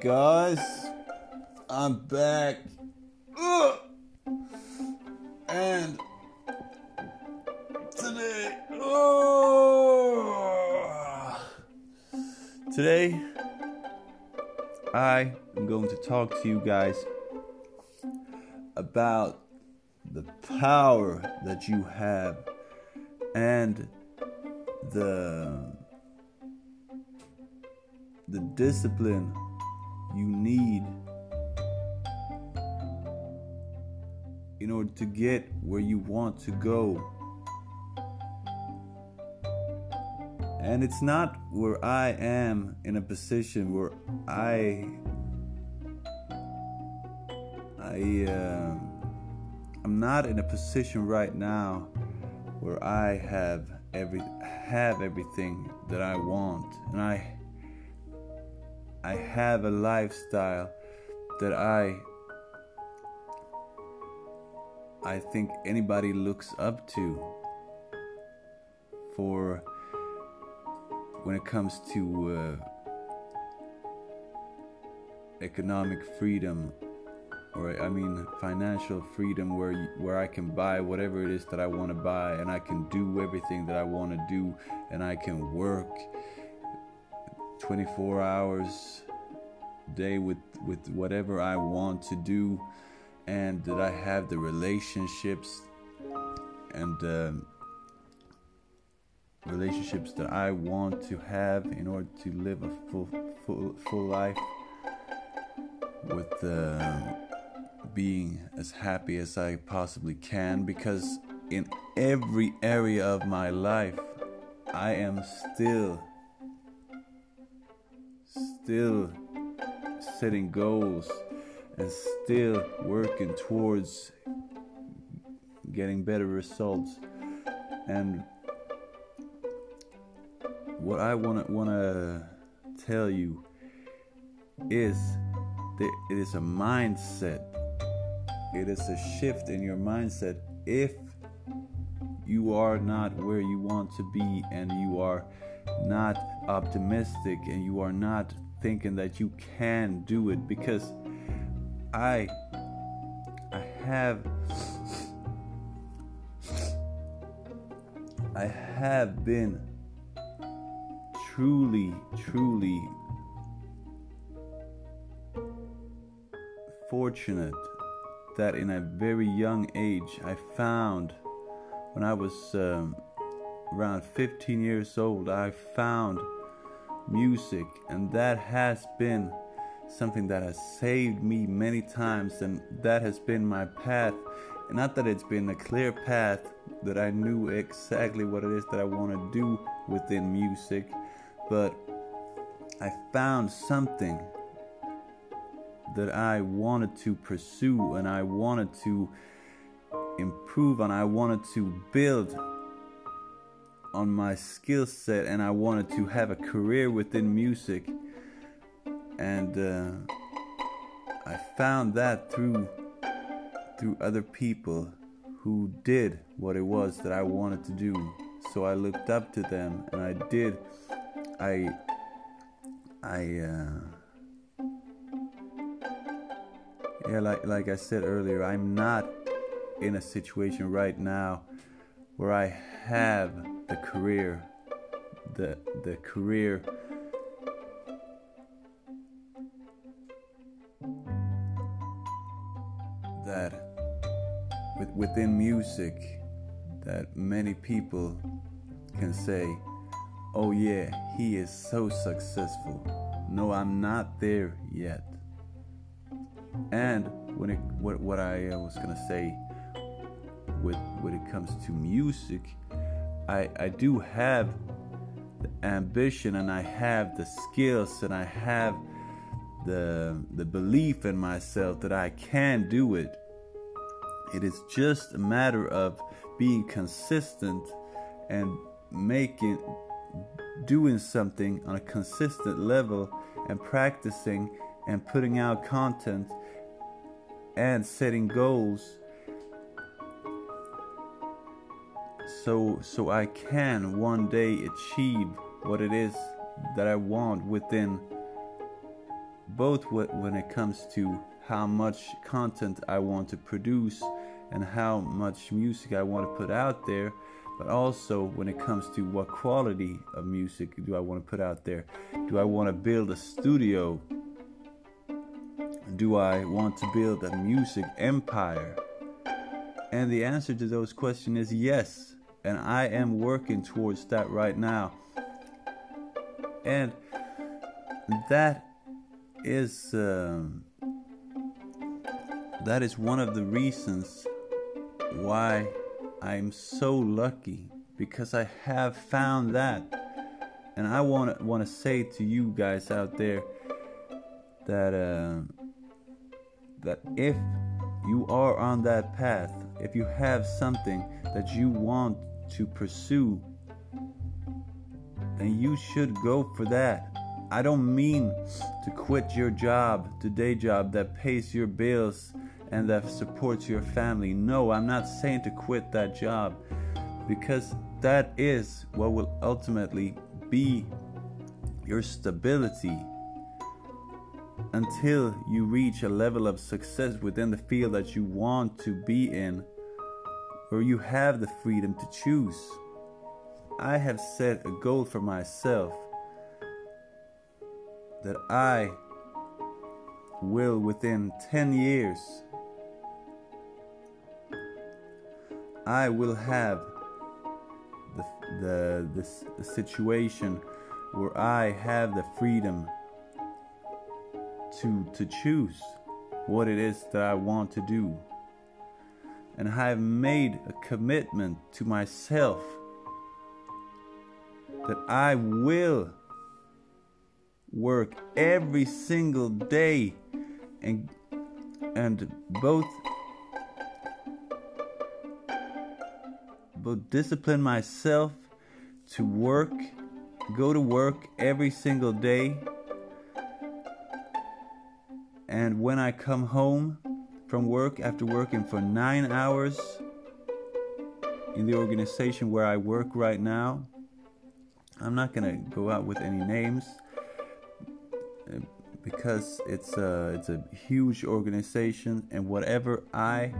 guys. I'm back. Ugh. And today, oh, today, I am going to talk to you guys about the power that you have and the the discipline you need in order to get where you want to go. And it's not where I am in a position where I I uh, I'm not in a position right now where I have every have everything that I want and I I have a lifestyle that I I think anybody looks up to for when it comes to uh, economic freedom or I mean financial freedom where where I can buy whatever it is that I want to buy and I can do everything that I want to do and I can work 24 hours day with with whatever I want to do and that I have the relationships and um, relationships that I want to have in order to live a full full full life with uh, being as happy as I possibly can because in every area of my life I am still still setting goals and still working towards getting better results. And what I want to want to tell you is that it is a mindset. It is a shift in your mindset. If you are not where you want to be and you are not optimistic and you are not thinking that you can do it because I I have I have been truly truly fortunate that in a very young age I found when I was um, around 15 years old I found music, and that has been something that has saved me many times, and that has been my path. not that it's been a clear path that I knew exactly what it is that I want to do within music, but I found something that I wanted to pursue and I wanted to improve and I wanted to build on my skill set and I wanted to have a career within music. And uh, I found that through through other people who did what it was that I wanted to do. So I looked up to them and I did I I uh, yeah like like I said earlier I'm not in a situation right now where I have the career, the the career that with, within music that many people can say, "Oh yeah, he is so successful." No, I'm not there yet. And when it what what I was gonna say with when it comes to music I, I do have the ambition and I have the skills and I have the the belief in myself that I can do it. It is just a matter of being consistent and making doing something on a consistent level and practicing and putting out content and setting goals so so I can one day achieve what it is that I want within both when it comes to how much content I want to produce and how much music I want to put out there, but also when it comes to what quality of music do I want to put out there. Do I want to build a studio? Do I want to build a music empire? And the answer to those questions is yes. And I am working towards that right now. And that is um, that is one of the reasons why I'm so lucky because I have found that. And I want to want to say to you guys out there that uh, that if you are on that path, if you have something that you want to pursue, then you should go for that. I don't mean to quit your job, the day job that pays your bills and that supports your family. No, I'm not saying to quit that job because that is what will ultimately be your stability until you reach a level of success within the field that you want to be in, where you have the freedom to choose. I have set a goal for myself that I will, within 10 years, I will have the, the, the, the situation where I have the freedom to, to choose what it is that I want to do. And I have made a commitment to myself that I will work every single day and and both but discipline myself to work, go to work every single day. And when I come home from work after working for nine hours in the organization where I work right now, I'm not gonna go out with any names uh, because it's a it's a huge organization and whatever I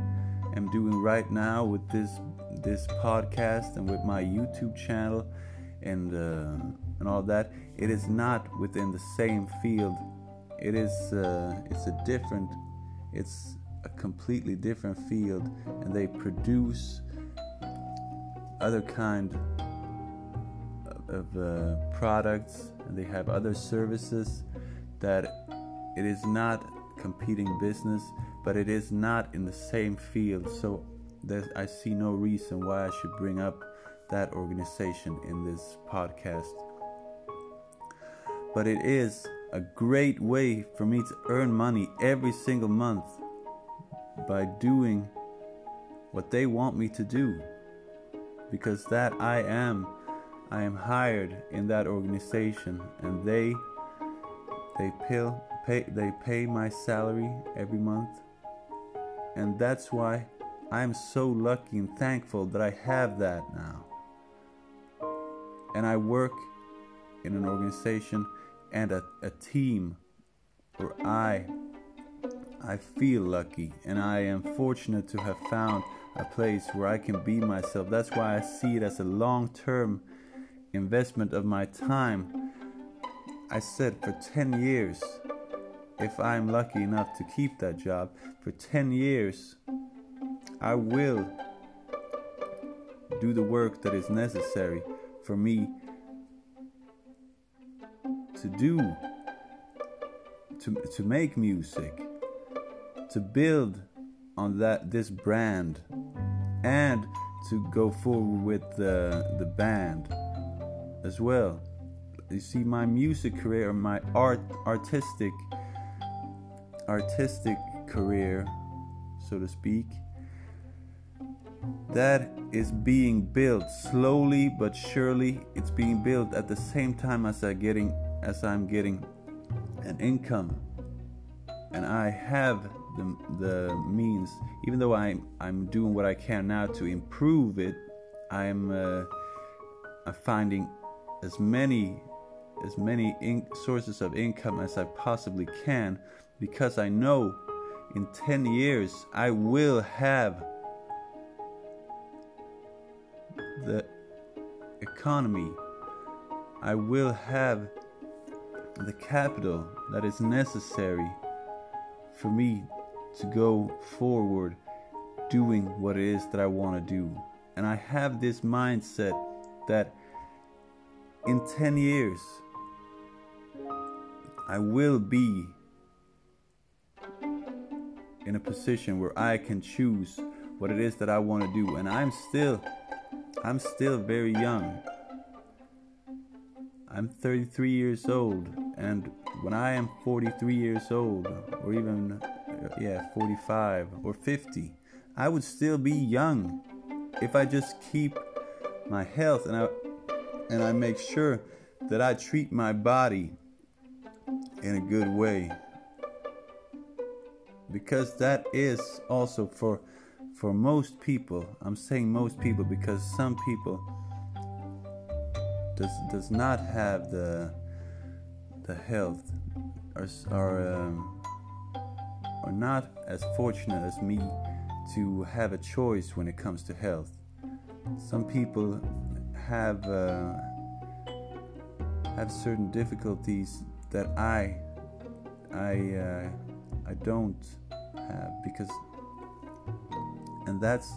am doing right now with this this podcast and with my YouTube channel and uh, and all that, it is not within the same field. It is uh, it's a different, it's a completely different field, and they produce other kind of uh, products, and they have other services that it is not competing business, but it is not in the same field. So I see no reason why I should bring up that organization in this podcast. But it is a great way for me to earn money every single month by doing what they want me to do. Because that I am I am hired in that organization and they they pay, pay they pay my salary every month. And that's why I am so lucky and thankful that I have that now. And I work in an organization and a, a team where I I feel lucky and I am fortunate to have found a place where I can be myself. That's why I see it as a long-term investment of my time. I said for 10 years if I'm lucky enough to keep that job for 10 years I will do the work that is necessary for me to do to to make music to build on that this brand and to go forward with the the band as well. You see my music career my art artistic artistic career so to speak that is being built slowly but surely. It's being built at the same time as I getting as I'm getting an income and I have the, the means even though I'm I'm doing what I can now to improve it I'm uh, I'm finding as many as many in- sources of income as I possibly can because I know in 10 years I will have the economy, I will have the capital that is necessary for me to go forward doing what it is that I want to do. And I have this mindset that in 10 years, I will be in a position where I can choose what it is that I want to do. And I'm still, I'm still very young. I'm 33 years old, and when I am 43 years old, or even, uh, yeah, 45 or 50, I would still be young if I just keep my health and I and I make sure that I treat my body in a good way. Because that is also for for most people. I'm saying most people because some people does does not have the the health or are um, are not as fortunate as me to have a choice when it comes to health. Some people have uh, have certain difficulties that I I uh, I don't have because and that's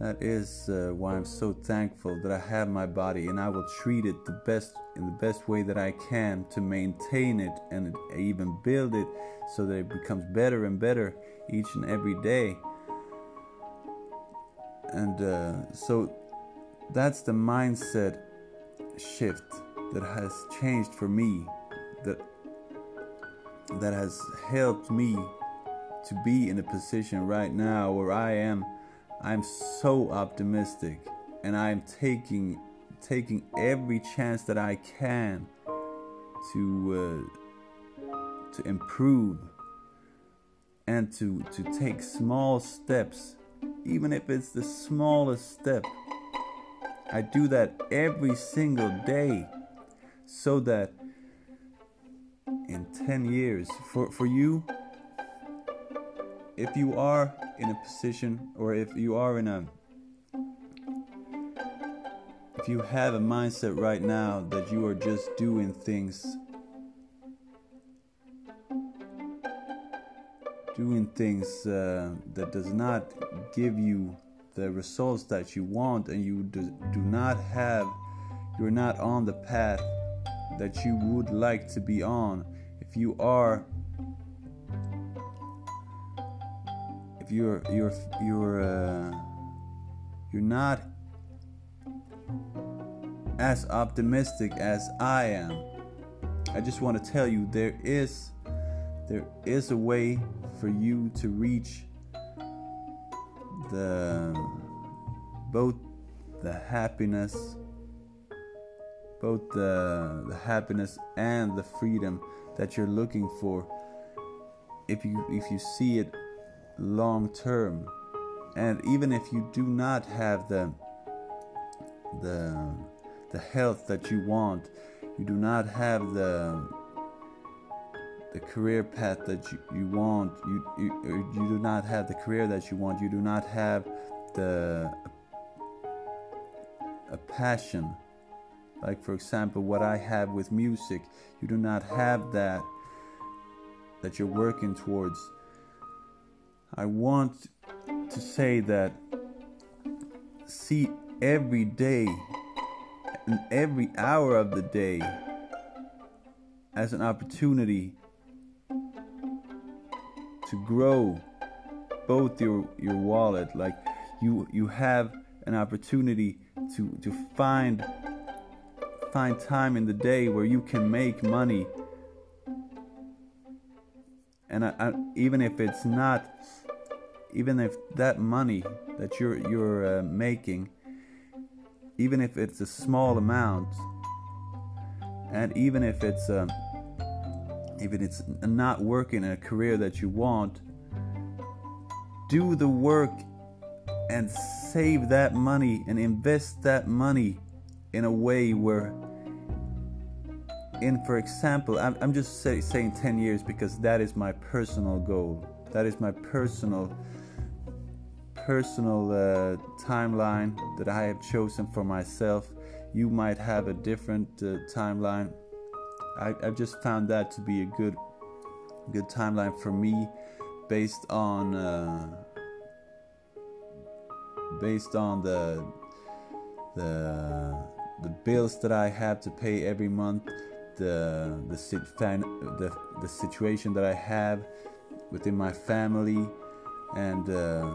that is uh, why I'm so thankful that I have my body and I will treat it the best in the best way that I can to maintain it and even build it so that it becomes better and better each and every day. And uh, so that's the mindset shift that has changed for me that that has helped me to be in a position right now where I am I'm so optimistic and I'm taking taking every chance that I can to uh, to improve and to to take small steps. Even if it's the smallest step I do that every single day so that in 10 years for for you if you are in a position or if you are in a if you have a mindset right now that you are just doing things doing things uh, that does not give you the results that you want and you do, do not have you're not on the path that you would like to be on. If you are if you're you're you're uh, you're not as optimistic as I am, I just want to tell you there is there is a way for you to reach the both the happiness both the, the happiness and the freedom that you're looking for. If you if you see it long term. And even if you do not have the the the health that you want, you do not have the the career path that you, you want, you, you you do not have the career that you want, you do not have the a passion like for example what I have with music you do not have that that you're working towards I want to say that see every day and every hour of the day as an opportunity to grow both your your wallet like you you have an opportunity to to find find time in the day where you can make money. And I, I, even if it's not even if that money that you're you're uh, making even if it's a small amount and even if it's um, even it's not working in a career that you want do the work and save that money and invest that money in a way where in for example i'm, I'm just say, saying 10 years because that is my personal goal that is my personal personal uh, timeline that i have chosen for myself. You might have a different uh, timeline. I, i've just found that to be a good good timeline for me based on uh, based on the the the bills that I have to pay every month, the the the, the situation that I have within my family, and uh,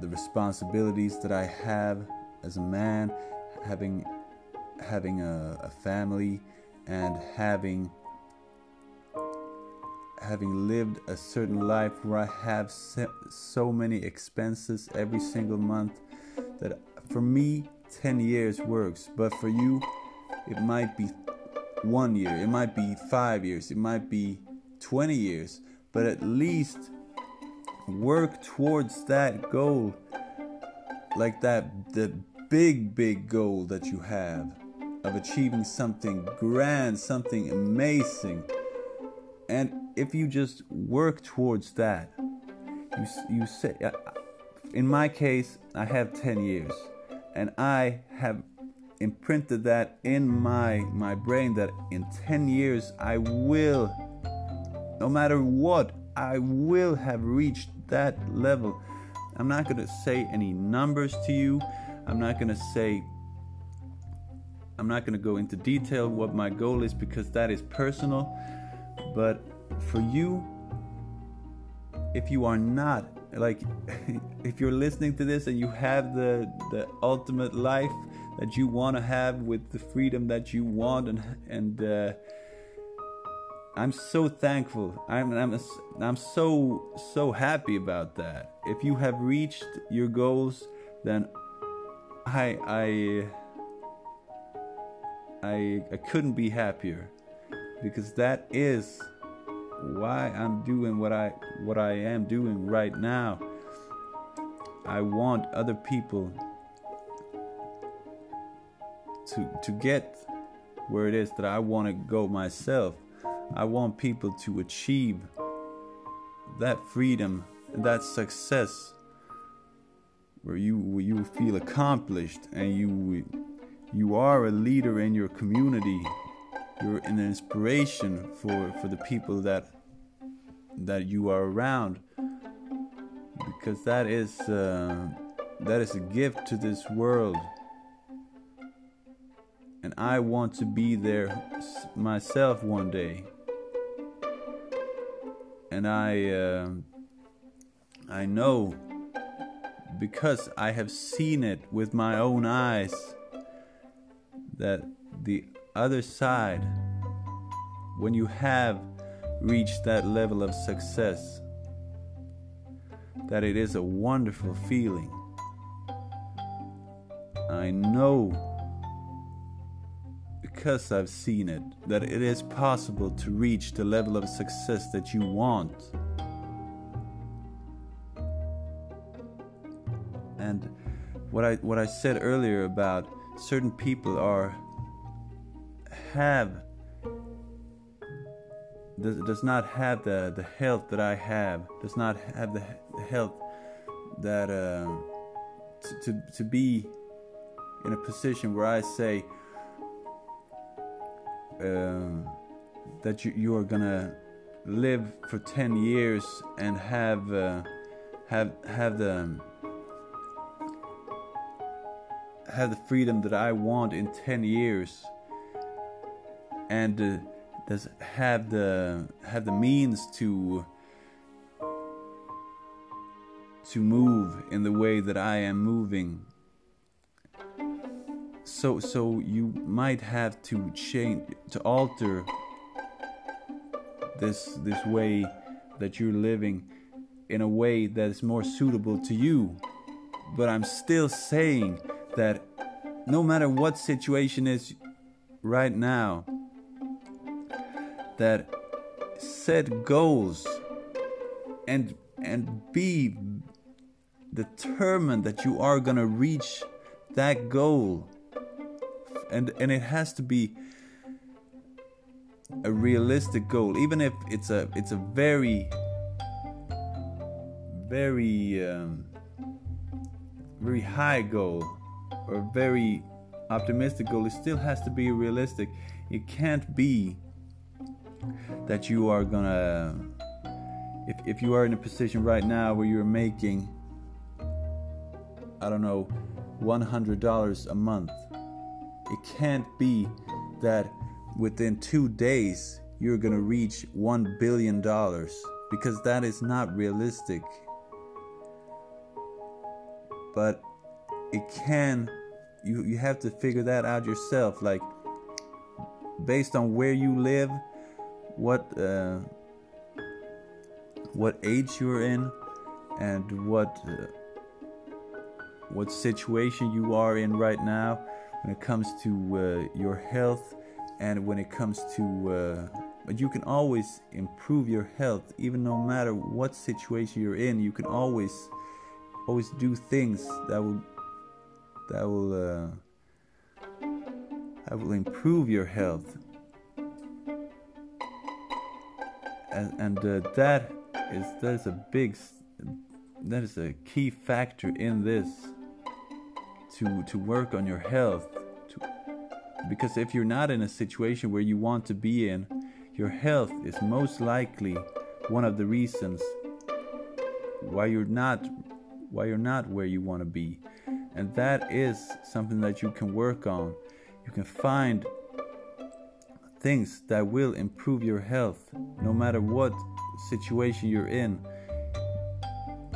the responsibilities that I have as a man, having having a, a family, and having having lived a certain life where I have so many expenses every single month that for me 10 years works, but for you it might be one year, it might be five years, it might be 20 years, but at least work towards that goal like that the big big goal that you have of achieving something grand something amazing. And if you just work towards that, you you say, uh, in my case, I have 10 years, and I have imprinted that in my my brain that in 10 years I will, no matter what, I will have reached that level. I'm not gonna say any numbers to you. I'm not gonna say. I'm not gonna go into detail what my goal is because that is personal. But for you, if you are not like if you're listening to this and you have the the ultimate life that you want to have with the freedom that you want and and uh, I'm so thankful. I'm I'm I'm so so happy about that. If you have reached your goals, then I I I I couldn't be happier because that is why I'm doing what I what I am doing right now. I want other people to to get where it is that I want to go myself. I want people to achieve that freedom that success where you where you feel accomplished and you you are a leader in your community. You're an inspiration for for the people that that you are around because that is uh, that is a gift to this world. And I want to be there myself one day and I uh, I know because I have seen it with my own eyes that the other side, when you have reached that level of success, that it is a wonderful feeling. I know because I've seen it that it is possible to reach the level of success that you want. And what I what I said earlier about certain people are have does, does not have the, the health that I have, does not have the, the health that uh, to, to, to be in a position where I say uh, that you, you are gonna live for 10 years and have uh, have have the have the freedom that I want in 10 years and uh, does have the have the means to to move in the way that I am moving. So so you might have to change to alter this this way that you're living in a way that is more suitable to you. But I'm still saying that no matter what situation is right now, that set goals and and be determined that you are going to reach that goal and and it has to be a realistic goal, even if it's a it's a very very um, very high goal or very optimistic goal, it still has to be realistic. It can't be that you are gonna if if you are in a position right now where you're making I don't know $100 a month. It can't be that within 2 days you're going to reach 1 billion dollars because that is not realistic. But it can you you have to figure that out yourself like based on where you live what uh, what age you're in and what uh, what situation you are in right now when it comes to uh, your health and when it comes to uh, but you can always improve your health even no matter what situation you're in you can always always do things that will that will uh, that will improve your health. And, and uh, that is that is a big that is a key factor in this to to work on your health to, because if you're not in a situation where you want to be in your health is most likely one of the reasons why you're not why you're not where you want to be. And that is something that you can work on. You can find things that will improve your health no matter what situation you're in.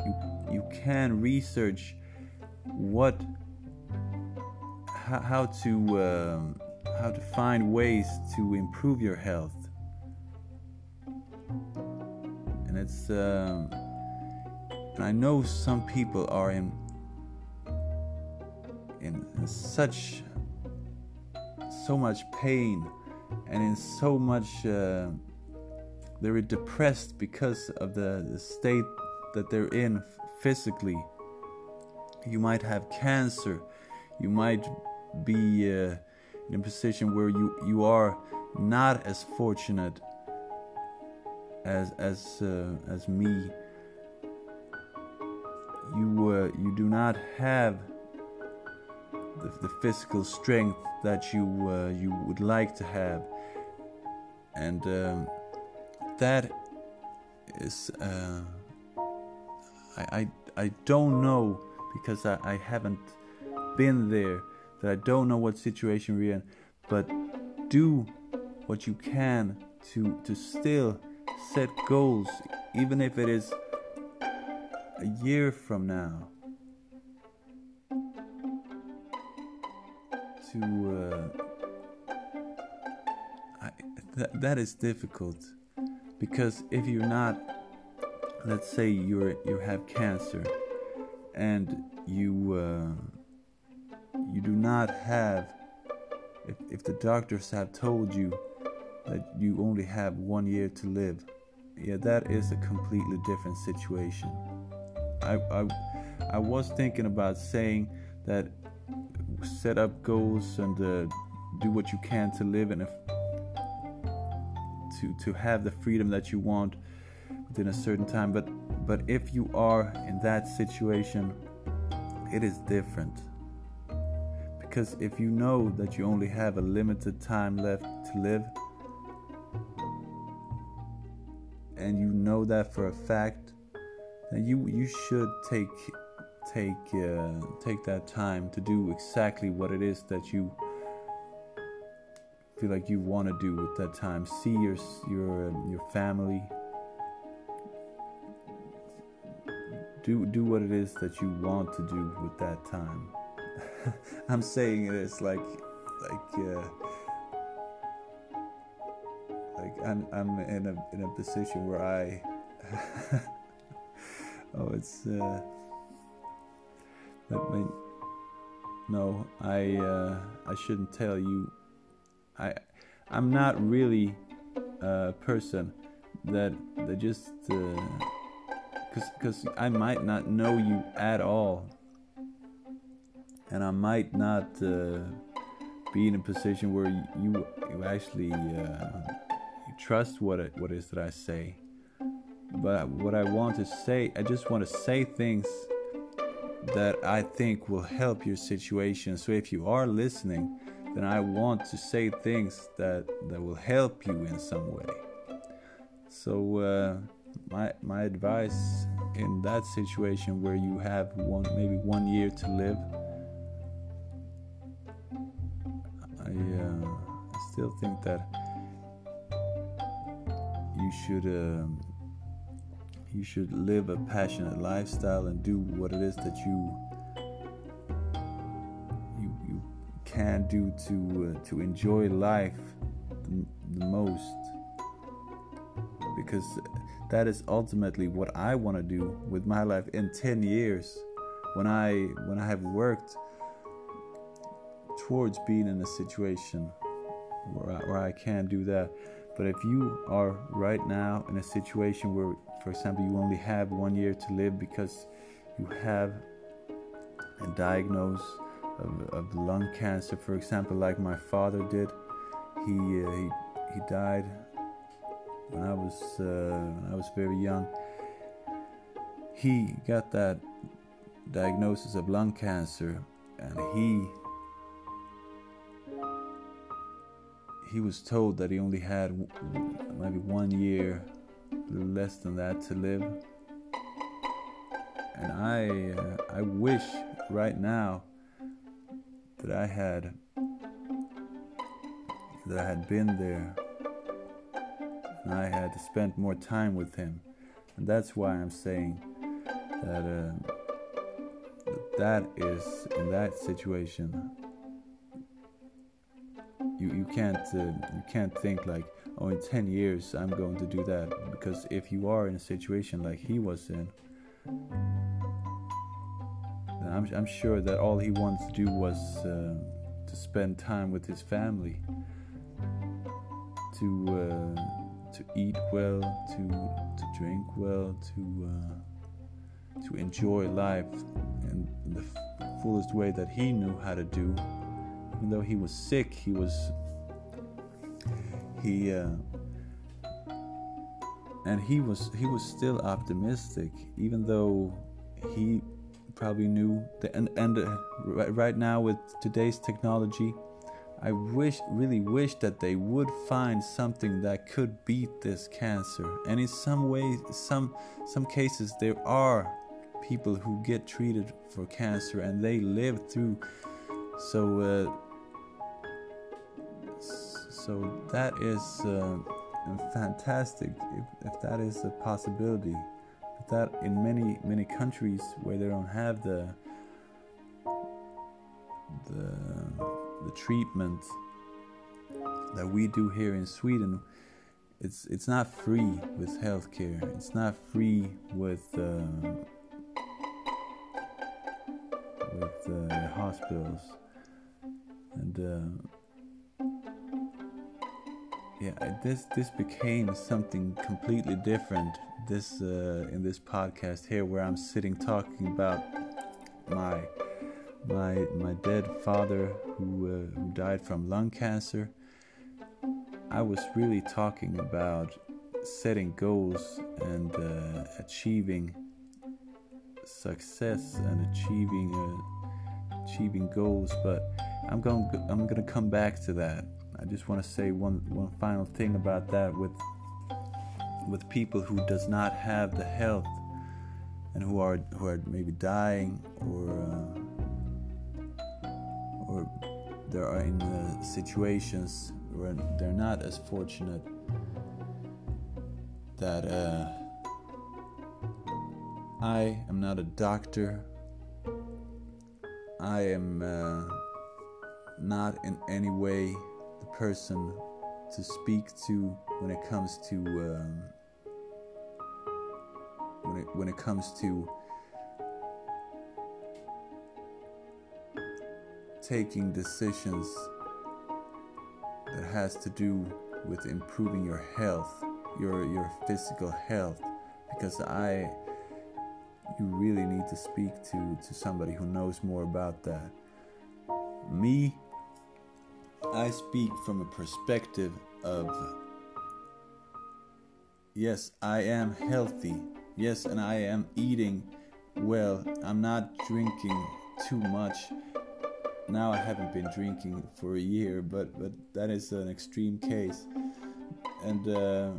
You, you can research what how, to um, how to find ways to improve your health. And it's um, and I know some people are in in, in such so much pain and in so much uh, they're depressed because of the, the state that they're in physically. You might have cancer. You might be uh, in a position where you you are not as fortunate as as uh, as me. You uh, you do not have the, the physical strength that you uh, you would like to have. And um, that is uh, I, I I don't know because I, I haven't been there that I don't know what situation we're in, but do what you can to to still set goals, even if it is a year from now. To uh, I, that that is difficult because if you're not, let's say you're you have cancer, and you. Uh, you do not have, if, if the doctors have told you that you only have one year to live, yeah, that is a completely different situation. I, I, I was thinking about saying that set up goals and uh, do what you can to live and a, to to have the freedom that you want within a certain time. But but if you are in that situation, it is different. Because if you know that you only have a limited time left to live, and you know that for a fact, then you you should take take uh, take that time to do exactly what it is that you feel like you want to do with that time. See your your your family. Do do what it is that you want to do with that time. I'm saying it is like like uh, like I'm I'm in a in a position where I oh it's uh that may no I uh, I shouldn't tell you. I I'm not really a person that that just because uh, because I might not know you at all and I might not uh, be in a position where you you actually uh, trust what it what it is that I say. But what I want to say, I just want to say things that I think will help your situation. So if you are listening, then I want to say things that that will help you in some way. So uh, my my advice in that situation where you have one maybe one year to live, still think that you should. Um, you should live a passionate lifestyle and do what it is that you you you can do to uh, to enjoy life the, the most because that is ultimately what I want to do with my life in 10 years when I when I have worked towards being in a situation where I, where I can do that but if you are right now in a situation where for example, you only have one year to live because you have a diagnosis of, of lung cancer, for example, like my father did. He uh, he he died when I was uh, when I was very young. He got that diagnosis of lung cancer, and he he was told that he only had maybe one year less than that to live. And I, uh, I wish right now that I had, that I had been there, and I had to spend more time with him, and that's why I'm saying that uh, that is in that situation. You you can't uh, you can't think like oh, in 10 years I'm going to do that. Because if you are in a situation like he was in, then I'm, I'm sure that all he wanted to do was uh, to spend time with his family, to uh, to eat well, to to drink well, to uh, to enjoy life in the fullest way that he knew how to do. Even though he was sick, he was he uh, and he was he was still optimistic even though he probably knew that and, and uh, right, right now with today's technology i wish really wish that they would find something that could beat this cancer. And in some ways some some cases there are people who get treated for cancer and they live through so uh, so that is uh, fantastic if, if that is a possibility. But that in many many countries where they don't have the the the treatment that we do here in Sweden, it's it's not free with healthcare. It's not free with uh, with uh, hospitals and. Uh, yeah this this became something completely different this uh, in this podcast here where i'm sitting talking about my my my dead father who uh, who died from lung cancer. I was really talking about setting goals and uh, achieving success and achieving uh, achieving goals but i'm going i'm going to come back to that I just want to say one one final thing about that with with people who does not have the health and who are who are maybe dying or uh, or they are in uh, situations where they're not as fortunate that uh, I am not a doctor. I am uh, not in any way person to speak to when it comes to um, when it when it comes to taking decisions that has to do with improving your health, your your physical health, because I you really need to speak to to somebody who knows more about that. Me I speak from a perspective of yes, I am healthy. Yes, and I am eating well. I'm not drinking too much. Now I haven't been drinking for a year, but but that is an extreme case, and uh,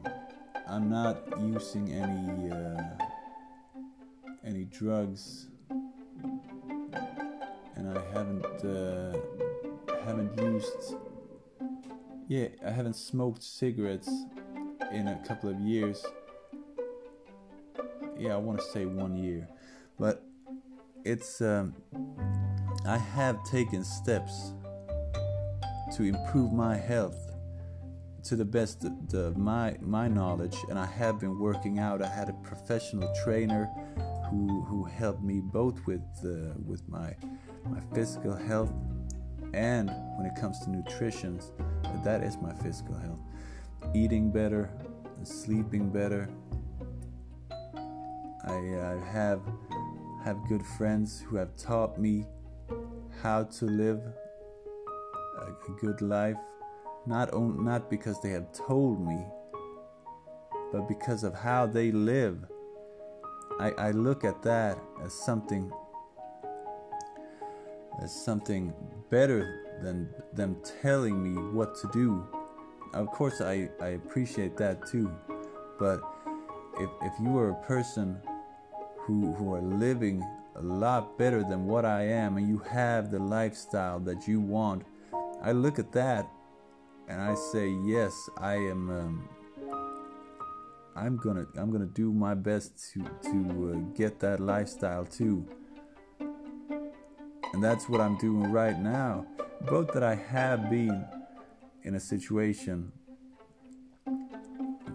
I'm not using any uh, any drugs, and I haven't uh, haven't used. Yeah, I haven't smoked cigarettes in a couple of years. Yeah, I want to say one year, but it's. Um, I have taken steps to improve my health to the best of my my knowledge, and I have been working out. I had a professional trainer who who helped me both with uh, with my my physical health and when it comes to nutrition. That is my physical health. Eating better, sleeping better. I, I have have good friends who have taught me how to live a good life, not on, not because they have told me, but because of how they live. I, I look at that as something as something better than them telling me what to do. Of course, I, I appreciate that too, but if, if you are a person who, who are living a lot better than what I am and you have the lifestyle that you want, I look at that and I say, yes, I am. Um, I'm gonna I'm gonna do my best to to uh, get that lifestyle too. And that's what I'm doing right now. Both that I have been in a situation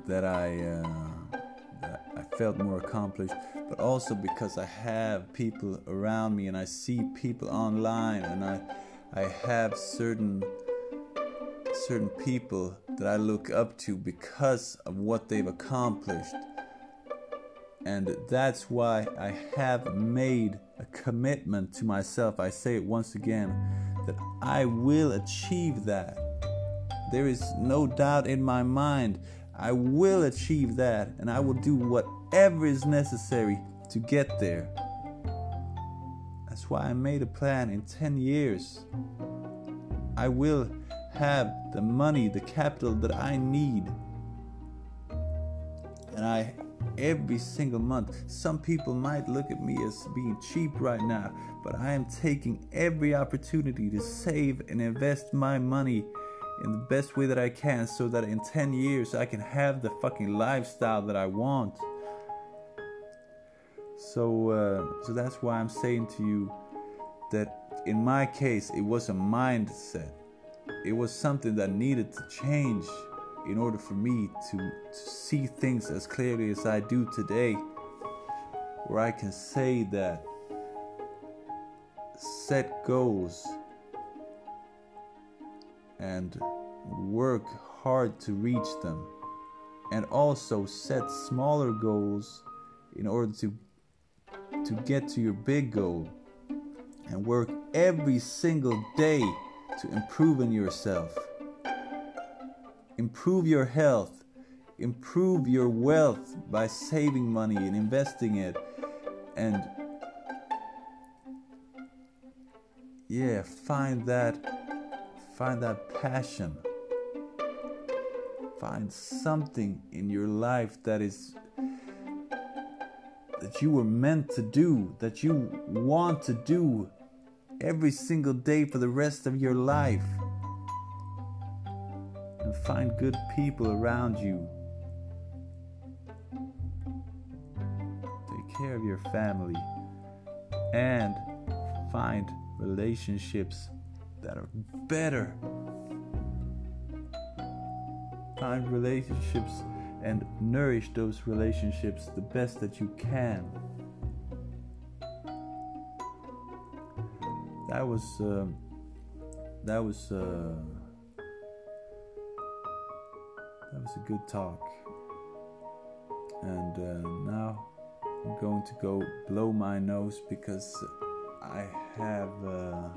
that I uh, that I felt more accomplished but also because I have people around me and I see people online and I I have certain certain people that I look up to because of what they've accomplished. And that's why I have made a commitment to myself. I say it once again that I will achieve that. There is no doubt in my mind. I will achieve that and I will do whatever is necessary to get there. That's why I made a plan in 10 years. I will have the money, the capital that I need. And I, every single month, some people might look at me as being cheap right now, but I am taking every opportunity to save and invest my money in the best way that I can so that in 10 years I can have the fucking lifestyle that I want. So, uh, so that's why I'm saying to you that in my case, it was a mindset. It was something that needed to change in order for me to, to see things as clearly as I do today, where I can say that set goals and work hard to reach them, and also set smaller goals in order to to get to your big goal and work every single day to improve in yourself. Improve your health, improve your wealth by saving money and investing it and yeah, find that find that passion. Find something in your life that is that you were meant to do, that you want to do every single day for the rest of your life. Find good people around you. Take care of your family and find relationships that are better. Find relationships and nourish those relationships the best that you can. That was uh, that was uh, that was a good talk, and uh, now I'm going to go blow my nose because I have uh,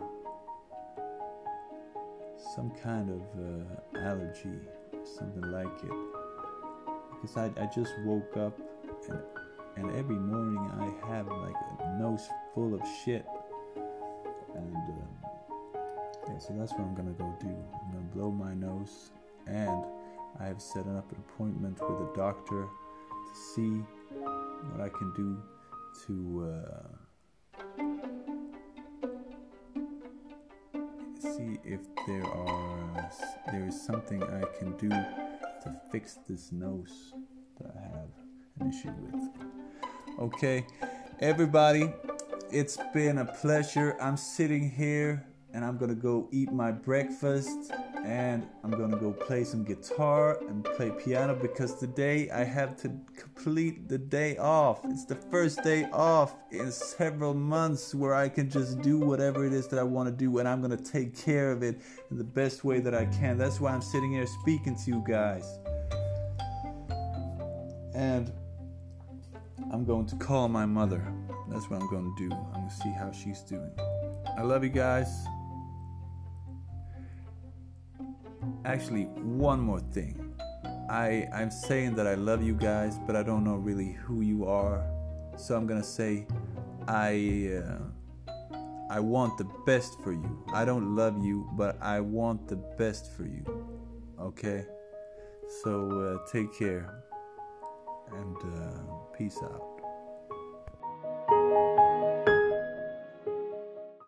some kind of uh, allergy, something like it because I, I just woke up and, and every morning I have like a nose full of shit. And um, yeah, so that's what I'm gonna go do. I'm gonna blow my nose, and I have set up an appointment with a doctor to see what I can do to. Uh, see if there are there is something I can do to fix this nose that I have an issue with. Okay, everybody, it's been a pleasure. I'm sitting here and I'm gonna go eat my breakfast and I'm gonna go play some guitar and play piano because today I have to complete the day off. It's the first day off in several months where I can just do whatever it is that I want to do and I'm gonna take care of it in the best way that I can. That's why I'm sitting here speaking to you guys. And I'm going to call my mother. That's what I'm to do. I'm to see how she's doing. I love you guys. Actually, one more thing. I I'm saying that I love you guys, but I don't know really who you are. So I'm gonna say, I uh, I want the best for you. I don't love you, but I want the best for you. Okay. So uh, take care and uh, peace out.